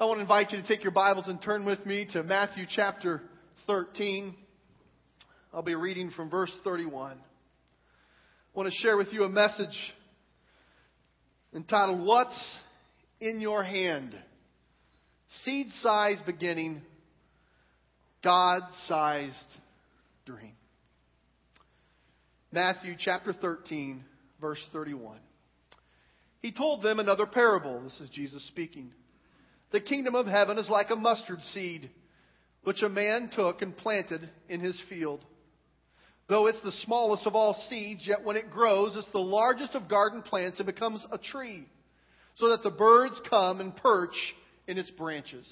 I want to invite you to take your Bibles and turn with me to Matthew chapter 13. I'll be reading from verse 31. I want to share with you a message entitled, What's in Your Hand? Seed size beginning, God sized dream. Matthew chapter 13, verse 31. He told them another parable. This is Jesus speaking. The kingdom of heaven is like a mustard seed, which a man took and planted in his field. Though it's the smallest of all seeds, yet when it grows, it's the largest of garden plants and becomes a tree, so that the birds come and perch in its branches.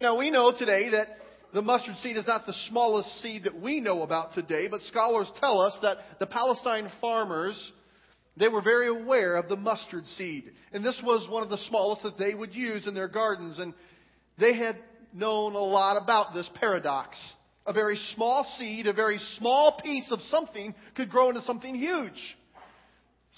Now, we know today that the mustard seed is not the smallest seed that we know about today, but scholars tell us that the Palestine farmers they were very aware of the mustard seed. And this was one of the smallest that they would use in their gardens. And they had known a lot about this paradox. A very small seed, a very small piece of something could grow into something huge.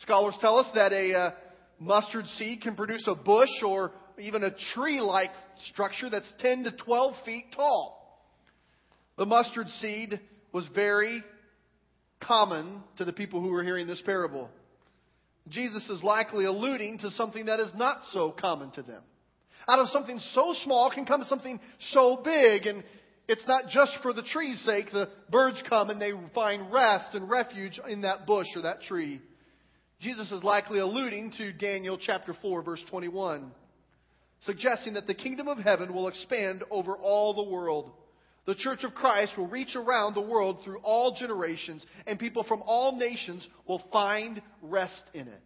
Scholars tell us that a uh, mustard seed can produce a bush or even a tree like structure that's 10 to 12 feet tall. The mustard seed was very common to the people who were hearing this parable. Jesus is likely alluding to something that is not so common to them. Out of something so small can come something so big, and it's not just for the tree's sake. The birds come and they find rest and refuge in that bush or that tree. Jesus is likely alluding to Daniel chapter 4, verse 21, suggesting that the kingdom of heaven will expand over all the world. The church of Christ will reach around the world through all generations, and people from all nations will find rest in it.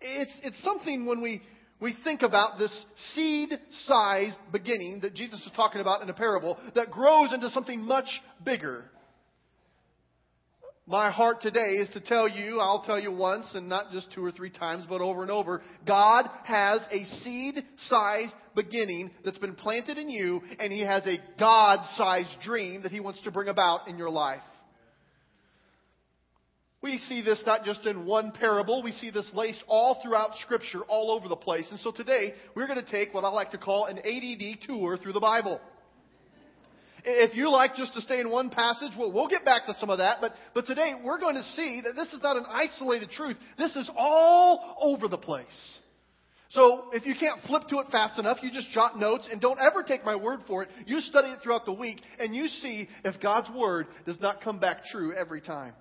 It's, it's something when we, we think about this seed sized beginning that Jesus is talking about in a parable that grows into something much bigger. My heart today is to tell you, I'll tell you once and not just two or three times, but over and over, God has a seed sized beginning that's been planted in you, and He has a God sized dream that He wants to bring about in your life. We see this not just in one parable, we see this laced all throughout Scripture, all over the place. And so today, we're going to take what I like to call an ADD tour through the Bible. If you like just to stay in one passage, we'll, we'll get back to some of that. But, but today we're going to see that this is not an isolated truth. This is all over the place. So if you can't flip to it fast enough, you just jot notes and don't ever take my word for it. You study it throughout the week and you see if God's word does not come back true every time.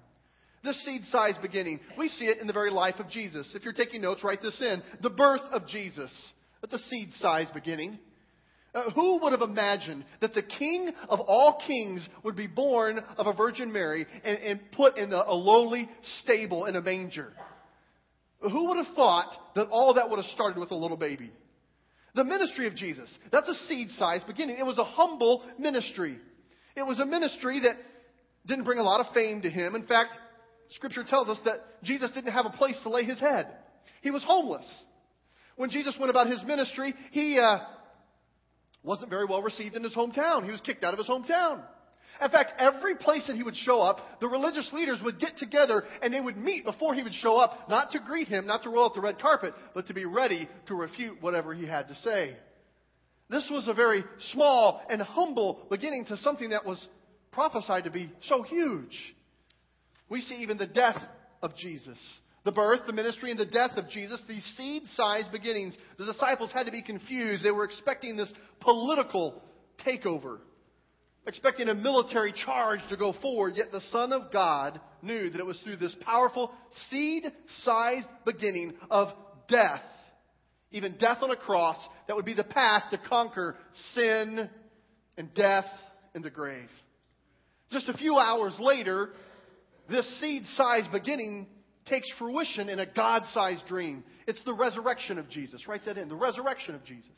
This seed size beginning, we see it in the very life of Jesus. If you're taking notes, write this in. The birth of Jesus. That's a seed size beginning. Uh, who would have imagined that the king of all kings would be born of a Virgin Mary and, and put in a, a lowly stable in a manger? Who would have thought that all that would have started with a little baby? The ministry of Jesus. That's a seed size beginning. It was a humble ministry. It was a ministry that didn't bring a lot of fame to him. In fact, Scripture tells us that Jesus didn't have a place to lay his head. He was homeless. When Jesus went about his ministry, he uh, wasn't very well received in his hometown. He was kicked out of his hometown. In fact, every place that he would show up, the religious leaders would get together and they would meet before he would show up, not to greet him, not to roll out the red carpet, but to be ready to refute whatever he had to say. This was a very small and humble beginning to something that was prophesied to be so huge. We see even the death of Jesus. The birth, the ministry, and the death of Jesus, these seed sized beginnings, the disciples had to be confused. They were expecting this political takeover, expecting a military charge to go forward, yet the Son of God knew that it was through this powerful seed sized beginning of death, even death on a cross, that would be the path to conquer sin and death and the grave. Just a few hours later, this seed sized beginning takes fruition in a God sized dream. It's the resurrection of Jesus. Write that in. The resurrection of Jesus.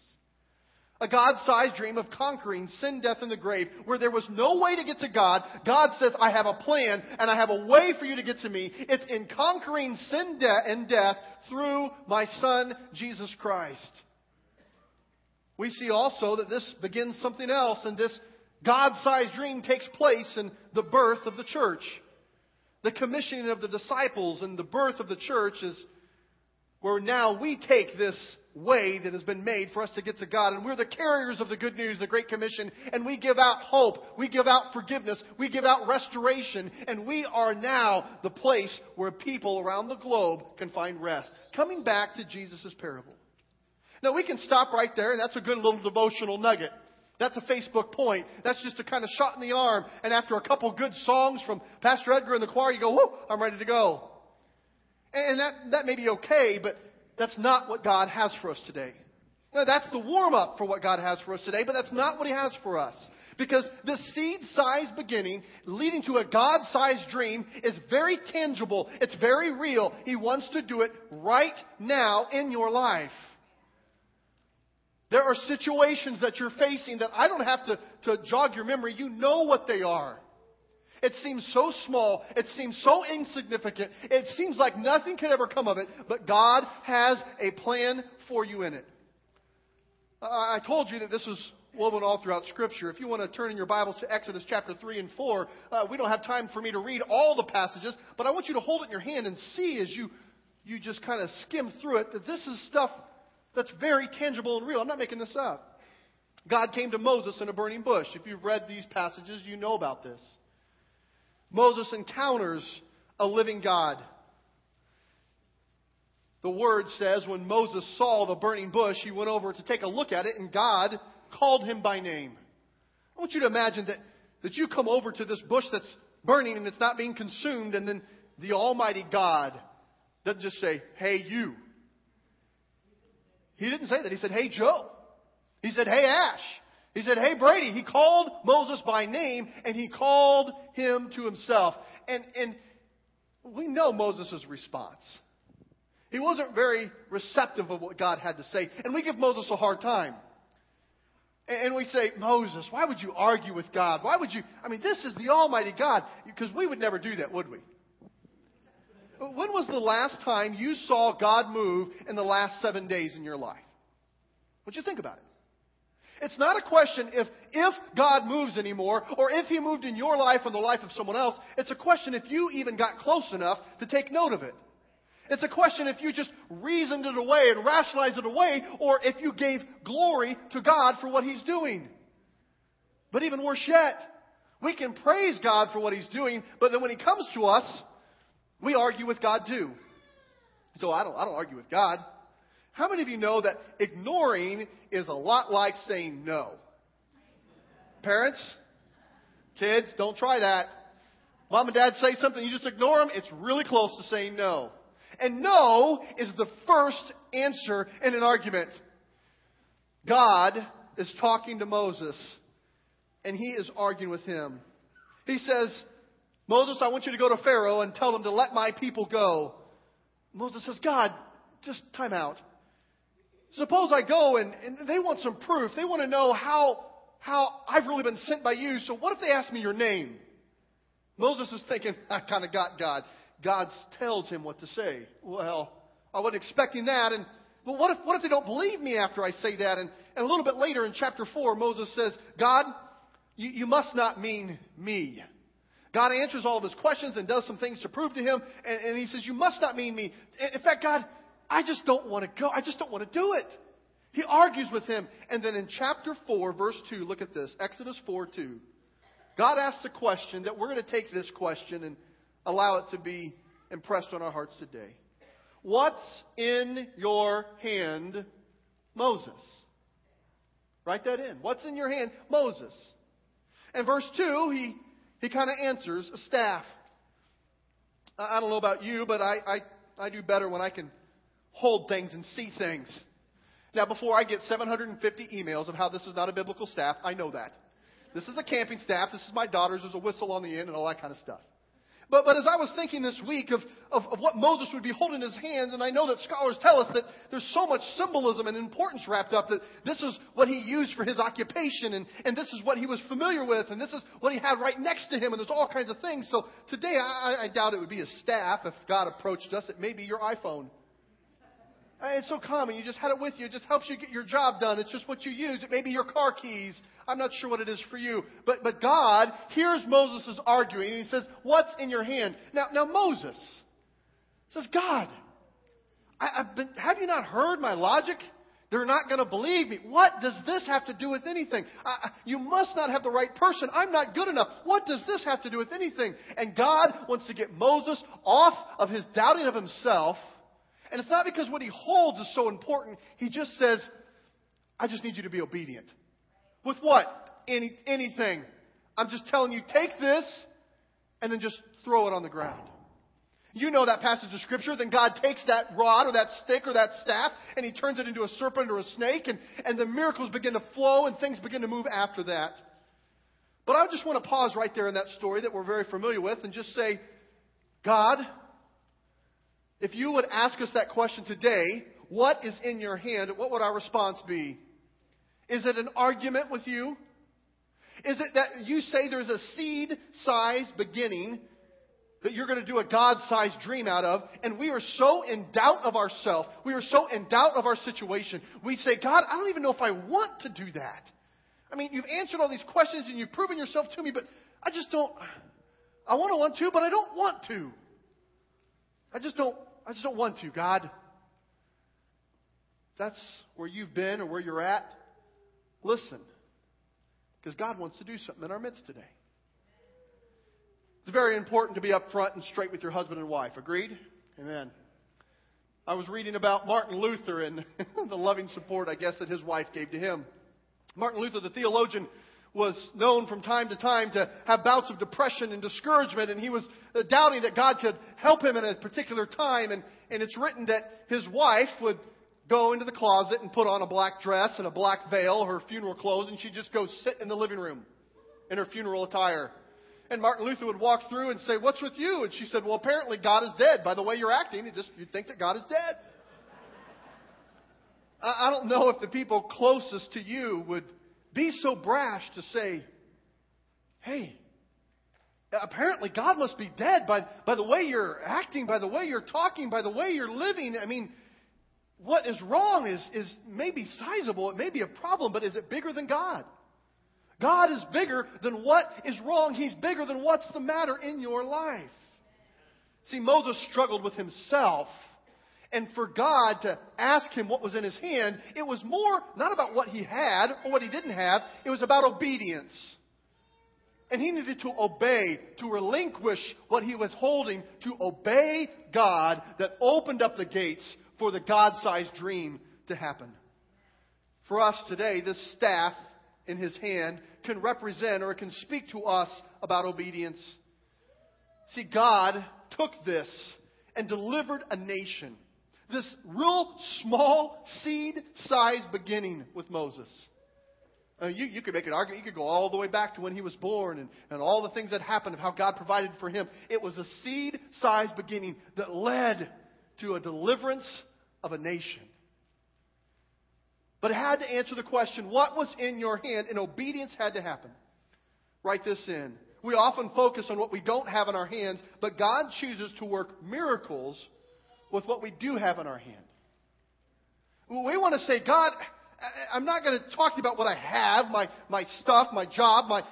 A God sized dream of conquering sin, death, and the grave, where there was no way to get to God. God says, I have a plan and I have a way for you to get to me. It's in conquering sin de- and death through my Son, Jesus Christ. We see also that this begins something else, and this God sized dream takes place in the birth of the church. The commissioning of the disciples and the birth of the church is where now we take this way that has been made for us to get to God. And we're the carriers of the good news, the Great Commission. And we give out hope. We give out forgiveness. We give out restoration. And we are now the place where people around the globe can find rest. Coming back to Jesus' parable. Now we can stop right there, and that's a good little devotional nugget. That's a Facebook point. That's just a kind of shot in the arm. And after a couple good songs from Pastor Edgar and the choir, you go, whoo, I'm ready to go. And that, that may be okay, but that's not what God has for us today. Now, that's the warm up for what God has for us today, but that's not what He has for us. Because the seed sized beginning leading to a God sized dream is very tangible. It's very real. He wants to do it right now in your life. There are situations that you're facing that I don't have to, to jog your memory. You know what they are. It seems so small. It seems so insignificant. It seems like nothing could ever come of it, but God has a plan for you in it. I told you that this is woven all throughout Scripture. If you want to turn in your Bibles to Exodus chapter 3 and 4, uh, we don't have time for me to read all the passages, but I want you to hold it in your hand and see as you, you just kind of skim through it that this is stuff that's very tangible and real. I'm not making this up. God came to Moses in a burning bush. If you've read these passages, you know about this. Moses encounters a living God. The word says when Moses saw the burning bush, he went over to take a look at it, and God called him by name. I want you to imagine that, that you come over to this bush that's burning and it's not being consumed, and then the Almighty God doesn't just say, Hey, you. He didn't say that. He said, Hey, Joe. He said, Hey, Ash. He said, Hey, Brady. He called Moses by name and he called him to himself. And, and we know Moses' response. He wasn't very receptive of what God had to say. And we give Moses a hard time. And we say, Moses, why would you argue with God? Why would you? I mean, this is the Almighty God. Because we would never do that, would we? When was the last time you saw God move in the last seven days in your life? What you think about it? It's not a question if, if God moves anymore or if He moved in your life or the life of someone else. It's a question if you even got close enough to take note of it. It's a question if you just reasoned it away and rationalized it away or if you gave glory to God for what He's doing. But even worse yet, we can praise God for what He's doing, but then when He comes to us, we argue with God too. So I don't, I don't argue with God. How many of you know that ignoring is a lot like saying no? Parents, kids, don't try that. Mom and dad say something, you just ignore them, it's really close to saying no. And no is the first answer in an argument. God is talking to Moses, and he is arguing with him. He says, Moses, I want you to go to Pharaoh and tell him to let my people go. Moses says, God, just time out. Suppose I go and, and they want some proof. They want to know how, how I've really been sent by you. So what if they ask me your name? Moses is thinking, I kind of got God. God tells him what to say. Well, I wasn't expecting that. And but what if what if they don't believe me after I say that? And, and a little bit later in chapter four, Moses says, God, you, you must not mean me. God answers all of his questions and does some things to prove to him. And, and he says, You must not mean me. In fact, God, I just don't want to go. I just don't want to do it. He argues with him. And then in chapter 4, verse 2, look at this Exodus 4 2. God asks a question that we're going to take this question and allow it to be impressed on our hearts today. What's in your hand, Moses? Write that in. What's in your hand, Moses? And verse 2, he he kind of answers a staff. I don't know about you, but I, I, I do better when I can hold things and see things. Now, before I get 750 emails of how this is not a biblical staff, I know that. This is a camping staff. This is my daughter's. There's a whistle on the end and all that kind of stuff. But, but as I was thinking this week of, of, of what Moses would be holding in his hands, and I know that scholars tell us that there's so much symbolism and importance wrapped up that this is what he used for his occupation, and, and this is what he was familiar with, and this is what he had right next to him, and there's all kinds of things. So today, I, I doubt it would be a staff. If God approached us, it may be your iPhone. It's so common. You just had it with you. It just helps you get your job done. It's just what you use. It may be your car keys. I'm not sure what it is for you. But, but God hears Moses' arguing and he says, What's in your hand? Now, now Moses says, God, I, been, have you not heard my logic? They're not going to believe me. What does this have to do with anything? I, you must not have the right person. I'm not good enough. What does this have to do with anything? And God wants to get Moses off of his doubting of himself. And it's not because what he holds is so important. He just says, I just need you to be obedient. With what? Any, anything. I'm just telling you, take this and then just throw it on the ground. You know that passage of Scripture. Then God takes that rod or that stick or that staff and He turns it into a serpent or a snake, and, and the miracles begin to flow and things begin to move after that. But I just want to pause right there in that story that we're very familiar with and just say, God, if you would ask us that question today, what is in your hand? What would our response be? Is it an argument with you? Is it that you say there's a seed sized beginning that you're going to do a God sized dream out of, and we are so in doubt of ourselves, we are so in doubt of our situation, we say, God, I don't even know if I want to do that. I mean, you've answered all these questions and you've proven yourself to me, but I just don't, I want to want to, but I don't want to. I just don't, I just don't want to, God. that's where you've been or where you're at. Listen, because God wants to do something in our midst today. It's very important to be upfront and straight with your husband and wife. Agreed? Amen. I was reading about Martin Luther and the loving support, I guess, that his wife gave to him. Martin Luther, the theologian, was known from time to time to have bouts of depression and discouragement, and he was uh, doubting that God could help him in a particular time. And, and it's written that his wife would go into the closet and put on a black dress and a black veil, her funeral clothes, and she'd just go sit in the living room in her funeral attire. And Martin Luther would walk through and say, What's with you? And she said, Well, apparently God is dead. By the way you're acting, you just you think that God is dead. I don't know if the people closest to you would be so brash to say, Hey, apparently God must be dead by, by the way you're acting, by the way you're talking, by the way you're living. I mean, what is wrong is, is maybe sizable, it may be a problem, but is it bigger than God? God is bigger than what is wrong. He's bigger than what's the matter in your life. See, Moses struggled with himself. And for God to ask him what was in his hand, it was more not about what he had or what he didn't have, it was about obedience. And he needed to obey, to relinquish what he was holding, to obey God that opened up the gates for the God sized dream to happen. For us today, this staff in his hand can represent or can speak to us about obedience. See, God took this and delivered a nation. This real small seed size beginning with Moses. Uh, you, you could make an argument. You could go all the way back to when he was born and, and all the things that happened of how God provided for him. It was a seed size beginning that led to a deliverance of a nation. But it had to answer the question, what was in your hand? And obedience had to happen. Write this in. We often focus on what we don't have in our hands, but God chooses to work miracles with what we do have in our hand. We want to say, God, I'm not going to talk to you about what I have, my, my stuff, my job, my,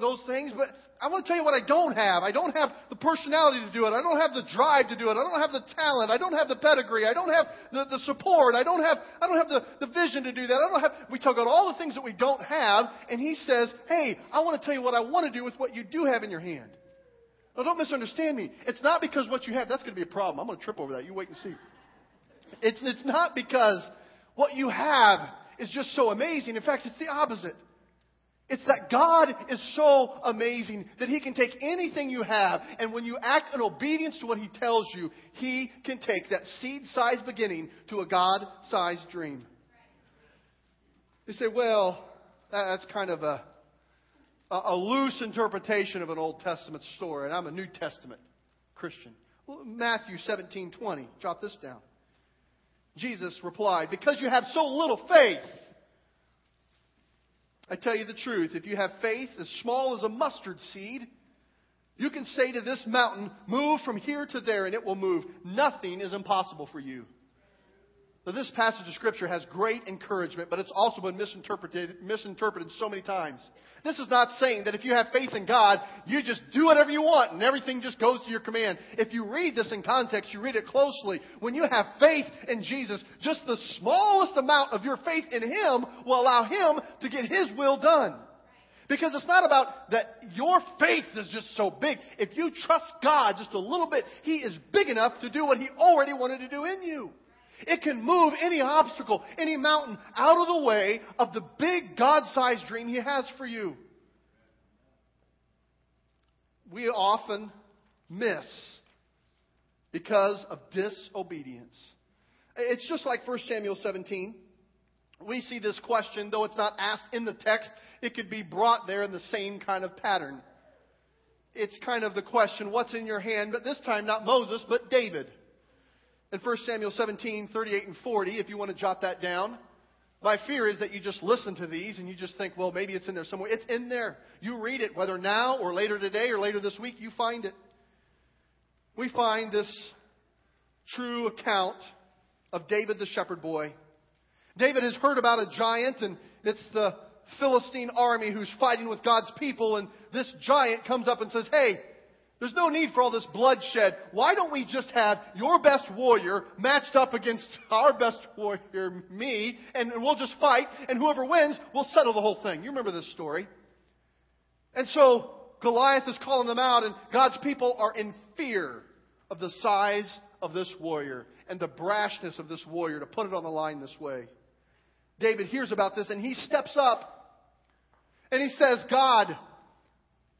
those things, but I want to tell you what I don't have. I don't have the personality to do it. I don't have the drive to do it. I don't have the talent. I don't have the pedigree. I don't have the, the support. I don't have, I don't have the, the vision to do that. I don't have, we talk about all the things that we don't have, and he says, hey, I want to tell you what I want to do with what you do have in your hand. Now don't misunderstand me. It's not because what you have, that's going to be a problem. I'm going to trip over that. You wait and see. It's, it's not because what you have is just so amazing. In fact, it's the opposite. It's that God is so amazing that He can take anything you have, and when you act in obedience to what He tells you, He can take that seed sized beginning to a God sized dream. You say, well, that's kind of a, a loose interpretation of an Old Testament story, and I'm a New Testament Christian. Well, Matthew 17 20. Jot this down. Jesus replied, Because you have so little faith, I tell you the truth, if you have faith as small as a mustard seed, you can say to this mountain, Move from here to there, and it will move. Nothing is impossible for you. Now, this passage of Scripture has great encouragement, but it's also been misinterpreted, misinterpreted so many times. This is not saying that if you have faith in God, you just do whatever you want and everything just goes to your command. If you read this in context, you read it closely. When you have faith in Jesus, just the smallest amount of your faith in Him will allow Him to get His will done. Because it's not about that your faith is just so big. If you trust God just a little bit, He is big enough to do what He already wanted to do in you. It can move any obstacle, any mountain out of the way of the big God sized dream He has for you. We often miss because of disobedience. It's just like 1 Samuel 17. We see this question, though it's not asked in the text, it could be brought there in the same kind of pattern. It's kind of the question, what's in your hand? But this time, not Moses, but David in 1 Samuel 17, 38 and 40, if you want to jot that down. My fear is that you just listen to these and you just think, well, maybe it's in there somewhere. It's in there. You read it, whether now or later today or later this week, you find it. We find this true account of David the shepherd boy. David has heard about a giant, and it's the Philistine army who's fighting with God's people, and this giant comes up and says, Hey, there's no need for all this bloodshed. Why don't we just have your best warrior matched up against our best warrior, me, and we'll just fight, and whoever wins we'll settle the whole thing. You remember this story. And so Goliath is calling them out, and God's people are in fear of the size of this warrior and the brashness of this warrior to put it on the line this way. David hears about this, and he steps up and he says, God,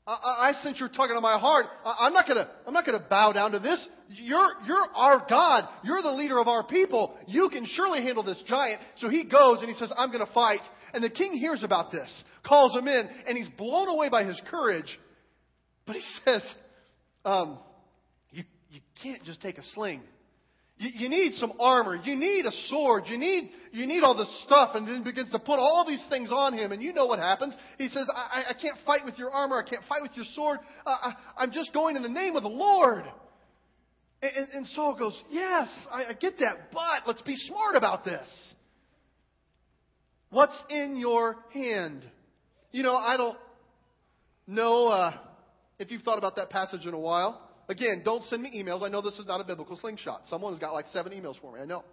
I, I sense you're tugging on my heart. I, am not gonna, I'm not gonna bow down to this. You're, you're our God. You're the leader of our people. You can surely handle this giant. So he goes and he says, I'm gonna fight. And the king hears about this, calls him in, and he's blown away by his courage. But he says, um, you, you can't just take a sling. You, you, need some armor. You need a sword. You need, you need all this stuff. And then begins to put all these things on him. And you know what happens. He says, I, I can't fight with your armor. I can't fight with your sword. Uh, I, am just going in the name of the Lord. And, and, and Saul goes, Yes, I, I get that. But let's be smart about this. What's in your hand? You know, I don't know uh, if you've thought about that passage in a while. Again, don't send me emails. I know this is not a biblical slingshot. Someone has got like seven emails for me. I know.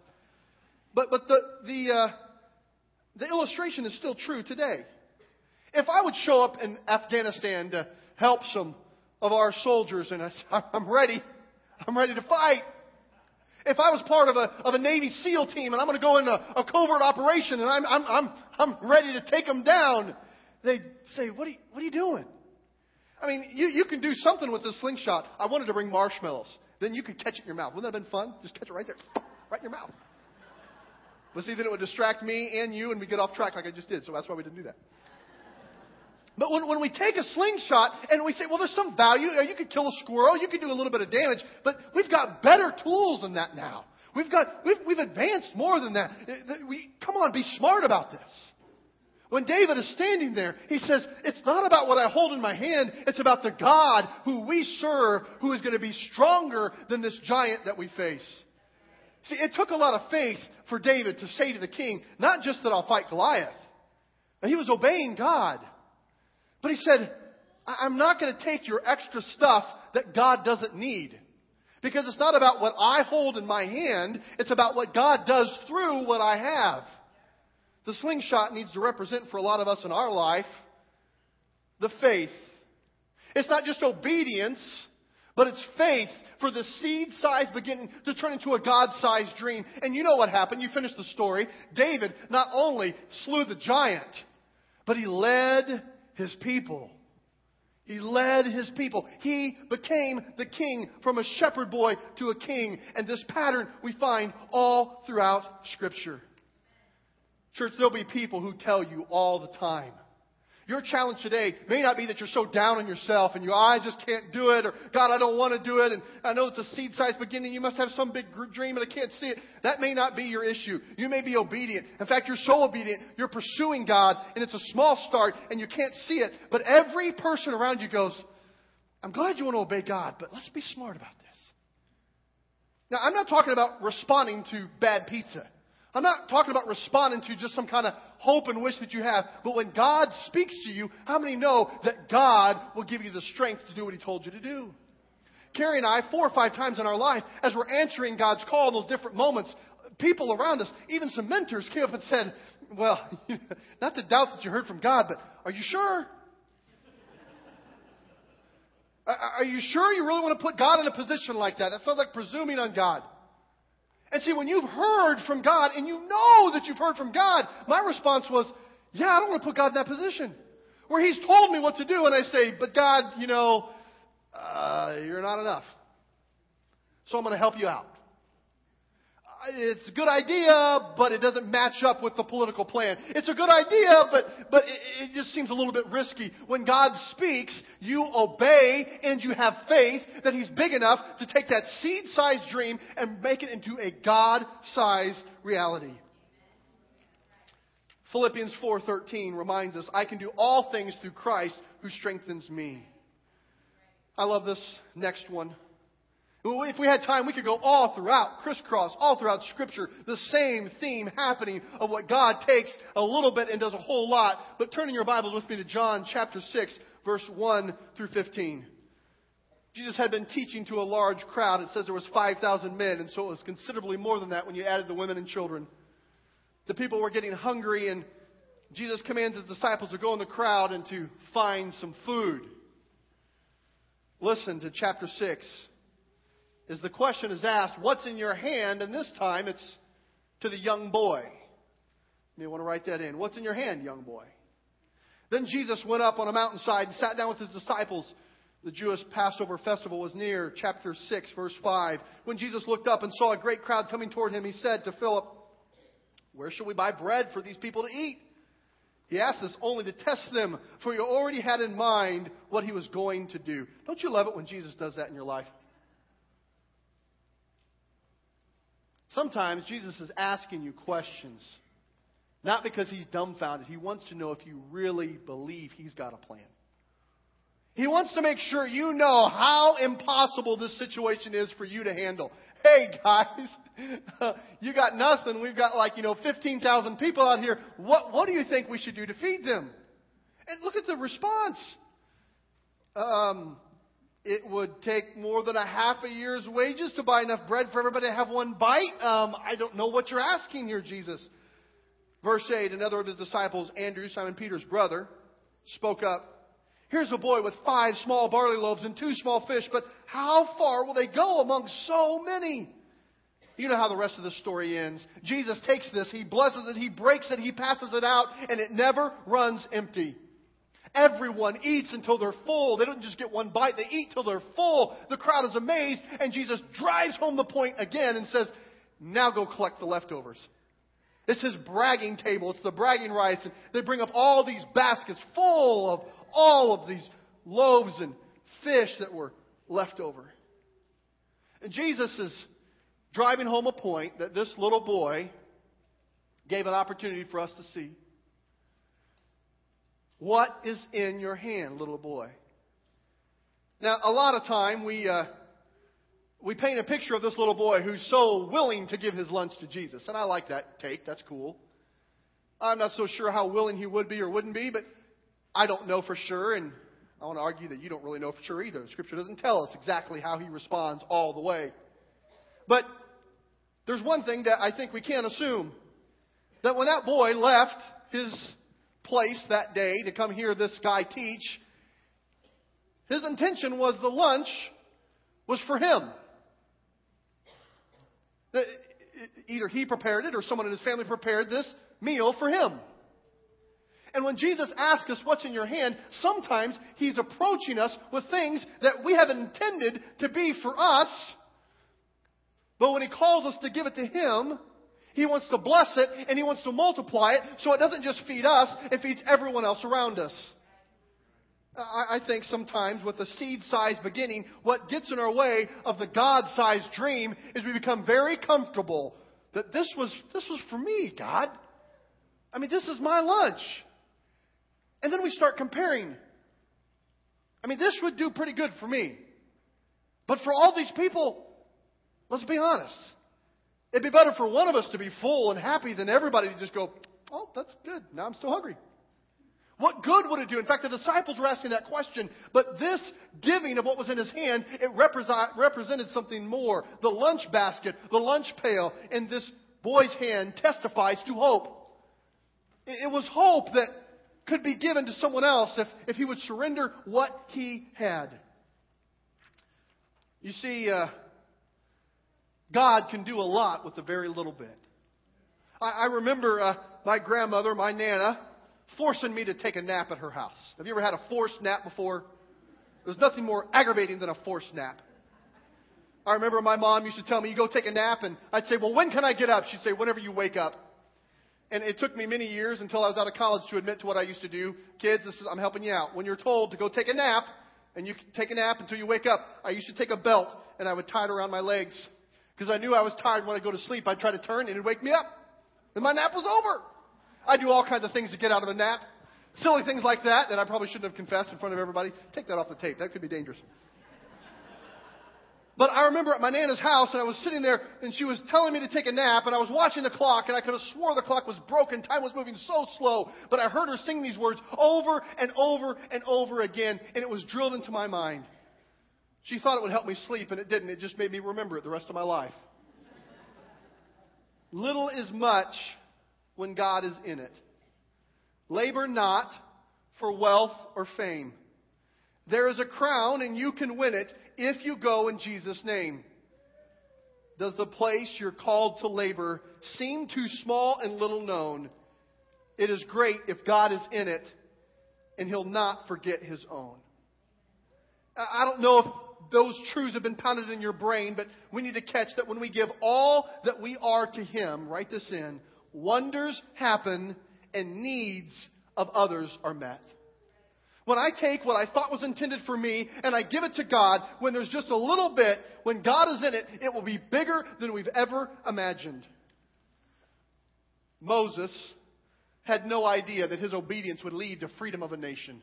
But, but the, the, uh, the illustration is still true today. If I would show up in Afghanistan to help some of our soldiers and I say, I'm ready, I'm ready to fight. If I was part of a, of a Navy SEAL team and I'm going to go into a covert operation and I'm, I'm, I'm, I'm ready to take them down, they'd say, what are you, what are you doing? I mean, you, you can do something with this slingshot. I wanted to bring marshmallows. Then you could catch it in your mouth. Wouldn't that have been fun? Just catch it right there, right in your mouth. But see, then it would distract me and you, and we get off track like I just did. So that's why we didn't do that. But when, when we take a slingshot and we say, well, there's some value, you could kill a squirrel, you could do a little bit of damage, but we've got better tools than that now. We've got, we've, we've advanced more than that. Uh, we, come on, be smart about this. When David is standing there, he says, It's not about what I hold in my hand, it's about the God who we serve, who is going to be stronger than this giant that we face. See, it took a lot of faith for David to say to the king, not just that I'll fight Goliath. He was obeying God. But he said, I'm not going to take your extra stuff that God doesn't need. Because it's not about what I hold in my hand, it's about what God does through what I have. The slingshot needs to represent for a lot of us in our life the faith. It's not just obedience, but it's faith for the seed size beginning to turn into a God sized dream. And you know what happened. You finish the story. David not only slew the giant, but he led his people. He led his people. He became the king from a shepherd boy to a king. And this pattern we find all throughout Scripture. Church, there'll be people who tell you all the time. Your challenge today may not be that you're so down on yourself and you, oh, I just can't do it, or God, I don't want to do it, and I know it's a seed sized beginning. You must have some big dream and I can't see it. That may not be your issue. You may be obedient. In fact, you're so obedient, you're pursuing God, and it's a small start and you can't see it. But every person around you goes, I'm glad you want to obey God, but let's be smart about this. Now, I'm not talking about responding to bad pizza. I'm not talking about responding to just some kind of hope and wish that you have, but when God speaks to you, how many know that God will give you the strength to do what He told you to do? Carrie and I, four or five times in our life, as we're answering God's call in those different moments, people around us, even some mentors, came up and said, Well, not to doubt that you heard from God, but are you sure? Are you sure you really want to put God in a position like that? That sounds like presuming on God. And see, when you've heard from God and you know that you've heard from God, my response was, yeah, I don't want to put God in that position. Where He's told me what to do, and I say, but God, you know, uh, you're not enough. So I'm going to help you out it's a good idea, but it doesn't match up with the political plan. It's a good idea, but, but it, it just seems a little bit risky. When God speaks, you obey and you have faith that He's big enough to take that seed-sized dream and make it into a God-sized reality. Philippians 4:13 reminds us, I can do all things through Christ who strengthens me. I love this next one. If we had time, we could go all throughout, crisscross, all throughout Scripture, the same theme happening of what God takes a little bit and does a whole lot. But turn in your Bibles with me to John chapter 6, verse 1 through 15. Jesus had been teaching to a large crowd. It says there was 5,000 men, and so it was considerably more than that when you added the women and children. The people were getting hungry, and Jesus commands his disciples to go in the crowd and to find some food. Listen to chapter 6 is the question is asked, What's in your hand? And this time it's to the young boy. You want to write that in. What's in your hand, young boy? Then Jesus went up on a mountainside and sat down with his disciples. The Jewish Passover festival was near, chapter 6, verse 5. When Jesus looked up and saw a great crowd coming toward him, he said to Philip, Where shall we buy bread for these people to eat? He asked this only to test them, for he already had in mind what he was going to do. Don't you love it when Jesus does that in your life? Sometimes Jesus is asking you questions, not because he's dumbfounded. He wants to know if you really believe he's got a plan. He wants to make sure you know how impossible this situation is for you to handle. Hey guys, you got nothing. We've got like, you know, 15,000 people out here. What, what do you think we should do to feed them? And look at the response. Um, it would take more than a half a year's wages to buy enough bread for everybody to have one bite. Um, I don't know what you're asking here, Jesus. Verse 8 Another of his disciples, Andrew, Simon Peter's brother, spoke up. Here's a boy with five small barley loaves and two small fish, but how far will they go among so many? You know how the rest of the story ends. Jesus takes this, he blesses it, he breaks it, he passes it out, and it never runs empty. Everyone eats until they're full. They don't just get one bite, they eat till they're full. The crowd is amazed, and Jesus drives home the point again and says, Now go collect the leftovers. It's his bragging table. It's the bragging rights. And they bring up all these baskets full of all of these loaves and fish that were left over. And Jesus is driving home a point that this little boy gave an opportunity for us to see. What is in your hand, little boy? Now, a lot of time we, uh, we paint a picture of this little boy who's so willing to give his lunch to Jesus. And I like that take. That's cool. I'm not so sure how willing he would be or wouldn't be, but I don't know for sure. And I want to argue that you don't really know for sure either. Scripture doesn't tell us exactly how he responds all the way. But there's one thing that I think we can assume that when that boy left his place that day to come hear this guy teach, his intention was the lunch was for him. Either he prepared it or someone in his family prepared this meal for him. And when Jesus asks us what's in your hand, sometimes he's approaching us with things that we have intended to be for us. But when he calls us to give it to him, he wants to bless it and He wants to multiply it so it doesn't just feed us, it feeds everyone else around us. I, think sometimes with a seed sized beginning, what gets in our way of the God sized dream is we become very comfortable that this was, this was for me, God. I mean, this is my lunch. And then we start comparing. I mean, this would do pretty good for me. But for all these people, let's be honest. It'd be better for one of us to be full and happy than everybody to just go, oh, that's good. Now I'm still hungry. What good would it do? In fact, the disciples were asking that question, but this giving of what was in his hand, it represent, represented something more. The lunch basket, the lunch pail in this boy's hand testifies to hope. It was hope that could be given to someone else if, if he would surrender what he had. You see, uh, God can do a lot with a very little bit. I, I remember uh, my grandmother, my Nana, forcing me to take a nap at her house. Have you ever had a forced nap before? There's nothing more aggravating than a forced nap. I remember my mom used to tell me, you go take a nap, and I'd say, well, when can I get up? She'd say, whenever you wake up. And it took me many years until I was out of college to admit to what I used to do. Kids, this is, I'm helping you out. When you're told to go take a nap, and you take a nap until you wake up, I used to take a belt, and I would tie it around my legs. Because I knew I was tired when I'd go to sleep. I'd try to turn, and it'd wake me up. And my nap was over. I do all kinds of things to get out of a nap. Silly things like that that I probably shouldn't have confessed in front of everybody. Take that off the tape. That could be dangerous. But I remember at my Nana's house, and I was sitting there, and she was telling me to take a nap, and I was watching the clock, and I could have swore the clock was broken. Time was moving so slow, but I heard her sing these words over and over and over again, and it was drilled into my mind. She thought it would help me sleep, and it didn't. It just made me remember it the rest of my life. Little is much when God is in it. Labor not for wealth or fame. There is a crown, and you can win it if you go in Jesus' name. Does the place you're called to labor seem too small and little known? It is great if God is in it, and He'll not forget His own. I don't know if those truths have been pounded in your brain, but we need to catch that when we give all that we are to Him, write this in, wonders happen and needs of others are met. When I take what I thought was intended for me and I give it to God, when there's just a little bit, when God is in it, it will be bigger than we've ever imagined. Moses had no idea that his obedience would lead to freedom of a nation.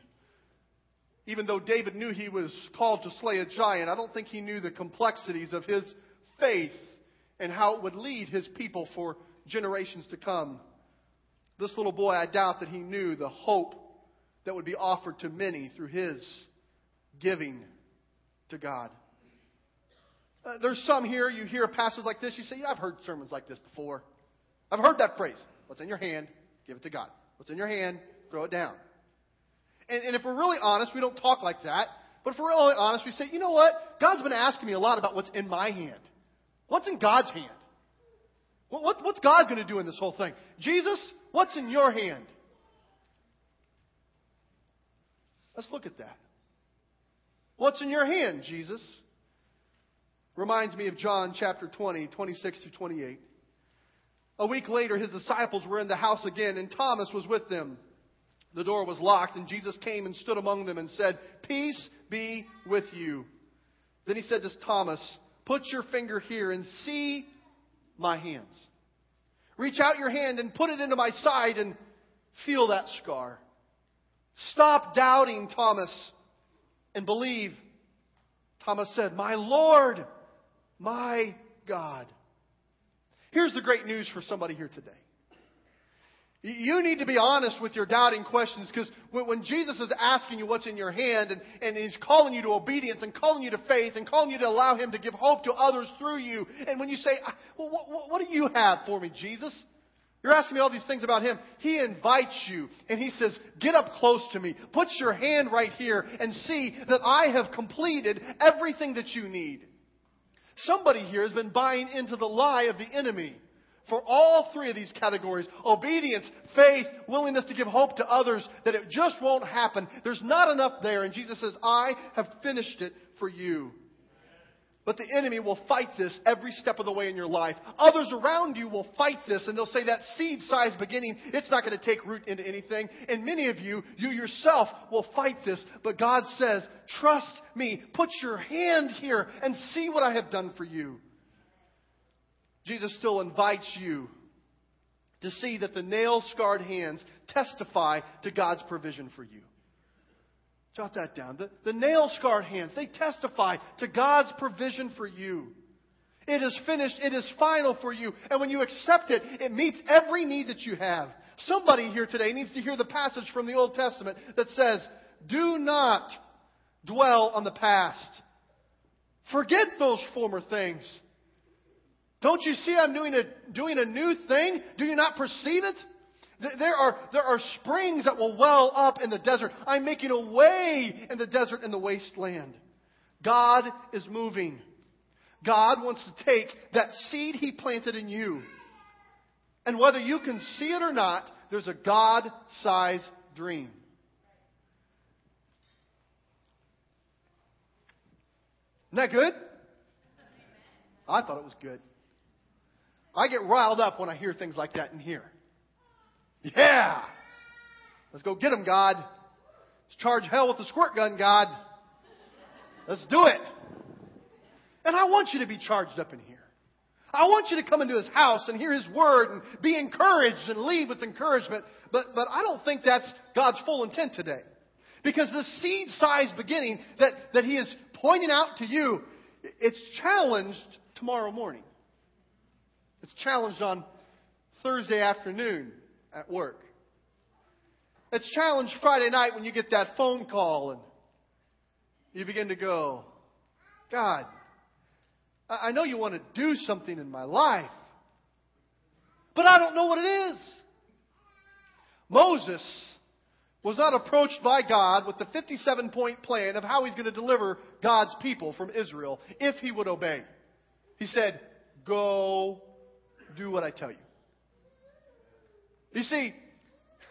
Even though David knew he was called to slay a giant, I don't think he knew the complexities of his faith and how it would lead his people for generations to come. This little boy, I doubt that he knew the hope that would be offered to many through his giving to God. Uh, there's some here, you hear a passage like this, you say, yeah, I've heard sermons like this before. I've heard that phrase. What's in your hand, give it to God. What's in your hand, throw it down. And, and if we're really honest, we don't talk like that. But if we're really honest, we say, you know what? God's been asking me a lot about what's in my hand. What's in God's hand? What, what, what's God going to do in this whole thing? Jesus, what's in your hand? Let's look at that. What's in your hand, Jesus? Reminds me of John chapter 20, 26 through 28. A week later, his disciples were in the house again, and Thomas was with them. The door was locked, and Jesus came and stood among them and said, Peace be with you. Then he said to Thomas, Put your finger here and see my hands. Reach out your hand and put it into my side and feel that scar. Stop doubting, Thomas, and believe. Thomas said, My Lord, my God. Here's the great news for somebody here today. You need to be honest with your doubting questions because when Jesus is asking you what's in your hand and, and He's calling you to obedience and calling you to faith and calling you to allow Him to give hope to others through you, and when you say, ah, well, what, what do you have for me, Jesus? You're asking me all these things about Him. He invites you and He says, Get up close to me. Put your hand right here and see that I have completed everything that you need. Somebody here has been buying into the lie of the enemy for all three of these categories obedience, faith, willingness to give hope to others that it just won't happen. There's not enough there. And Jesus says, I have finished it for you. But the enemy will fight this every step of the way in your life. Others around you will fight this, and they'll say that seed sized beginning, it's not going to take root into anything. And many of you, you yourself, will fight this. But God says, Trust me. Put your hand here and see what I have done for you. Jesus still invites you to see that the nail scarred hands testify to God's provision for you. Jot that down. The, the nail scarred hands, they testify to God's provision for you. It is finished. It is final for you. And when you accept it, it meets every need that you have. Somebody here today needs to hear the passage from the Old Testament that says, Do not dwell on the past. Forget those former things. Don't you see I'm doing a, doing a new thing? Do you not perceive it? There are, there are springs that will well up in the desert. I'm making a way in the desert and the wasteland. God is moving. God wants to take that seed He planted in you. And whether you can see it or not, there's a God sized dream. Isn't that good? I thought it was good. I get riled up when I hear things like that in here. Yeah! Let's go get him, God. Let's charge hell with the squirt gun, God. Let's do it. And I want you to be charged up in here. I want you to come into his house and hear his word and be encouraged and leave with encouragement. But, but I don't think that's God's full intent today. Because the seed size beginning that, that he is pointing out to you, it's challenged tomorrow morning. It's challenged on Thursday afternoon at work. It's challenged Friday night when you get that phone call and you begin to go, God, I know you want to do something in my life, but I don't know what it is. Moses was not approached by God with the 57 point plan of how he's going to deliver God's people from Israel if he would obey. He said, Go do what I tell you. You see,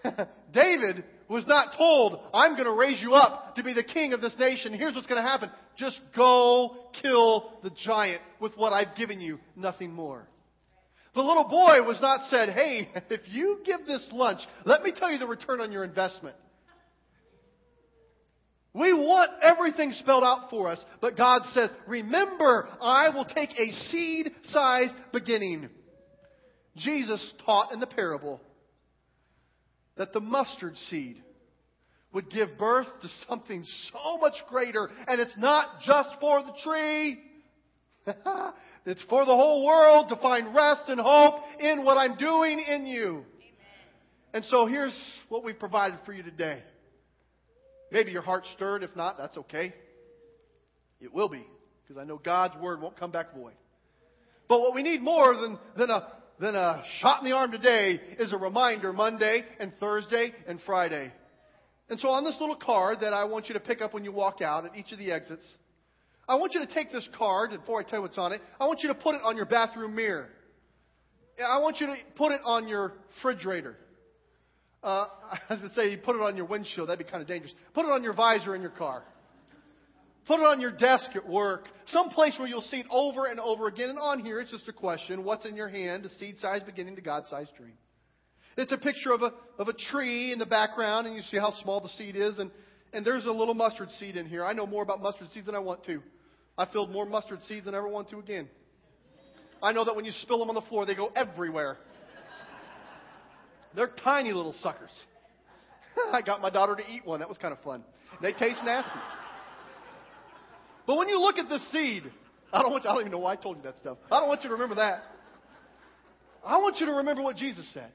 David was not told, I'm going to raise you up to be the king of this nation. Here's what's going to happen. Just go kill the giant with what I've given you, nothing more. The little boy was not said, hey, if you give this lunch, let me tell you the return on your investment. We want everything spelled out for us, but God says, remember, I will take a seed sized beginning. Jesus taught in the parable that the mustard seed would give birth to something so much greater. And it's not just for the tree. it's for the whole world to find rest and hope in what I'm doing in you. Amen. And so here's what we've provided for you today. Maybe your heart stirred. If not, that's okay. It will be, because I know God's word won't come back void. But what we need more than, than a then a shot in the arm today is a reminder Monday and Thursday and Friday. And so on this little card that I want you to pick up when you walk out at each of the exits, I want you to take this card, and before I tell you what's on it, I want you to put it on your bathroom mirror. I want you to put it on your refrigerator. Uh, as I say, you put it on your windshield. That'd be kind of dangerous. Put it on your visor in your car. Put it on your desk at work. Some place where you'll see it over and over again. And on here, it's just a question what's in your hand? A seed size beginning to God sized dream. It's a picture of a, of a tree in the background, and you see how small the seed is. And, and there's a little mustard seed in here. I know more about mustard seeds than I want to. I filled more mustard seeds than I ever want to again. I know that when you spill them on the floor, they go everywhere. They're tiny little suckers. I got my daughter to eat one. That was kind of fun. They taste nasty. But when you look at the seed, I don't want you, I don't even know why I told you that stuff. I don't want you to remember that. I want you to remember what Jesus said.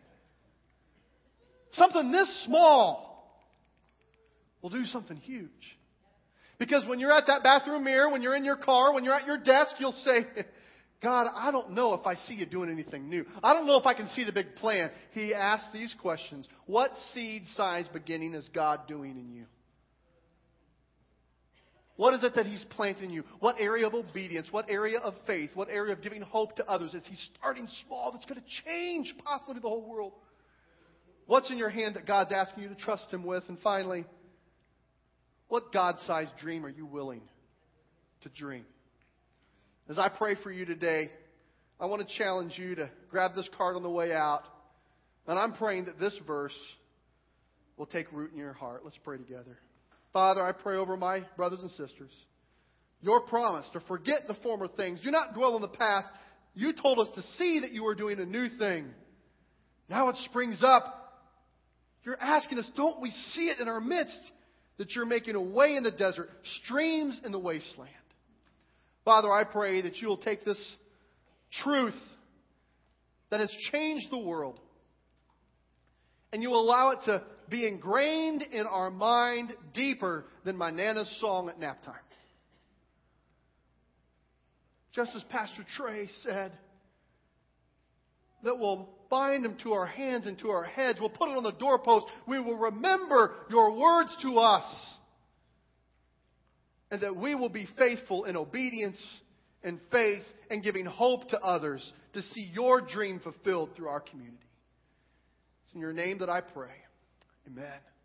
Something this small will do something huge. Because when you're at that bathroom mirror, when you're in your car, when you're at your desk, you'll say, God, I don't know if I see you doing anything new. I don't know if I can see the big plan. He asked these questions What seed size beginning is God doing in you? What is it that He's planting you? What area of obedience? What area of faith? What area of giving hope to others? Is He starting small that's going to change possibly the whole world? What's in your hand that God's asking you to trust Him with? And finally, what God sized dream are you willing to dream? As I pray for you today, I want to challenge you to grab this card on the way out. And I'm praying that this verse will take root in your heart. Let's pray together. Father, I pray over my brothers and sisters. Your promise to forget the former things. Do not dwell on the past. You told us to see that you were doing a new thing. Now it springs up. You're asking us, don't we see it in our midst that you're making a way in the desert, streams in the wasteland? Father, I pray that you'll take this truth that has changed the world. And you will allow it to be ingrained in our mind deeper than my Nana's song at nap time. Just as Pastor Trey said, that we'll bind them to our hands and to our heads. We'll put it on the doorpost. We will remember your words to us. And that we will be faithful in obedience and faith and giving hope to others to see your dream fulfilled through our community. It's in your name that I pray. Amen.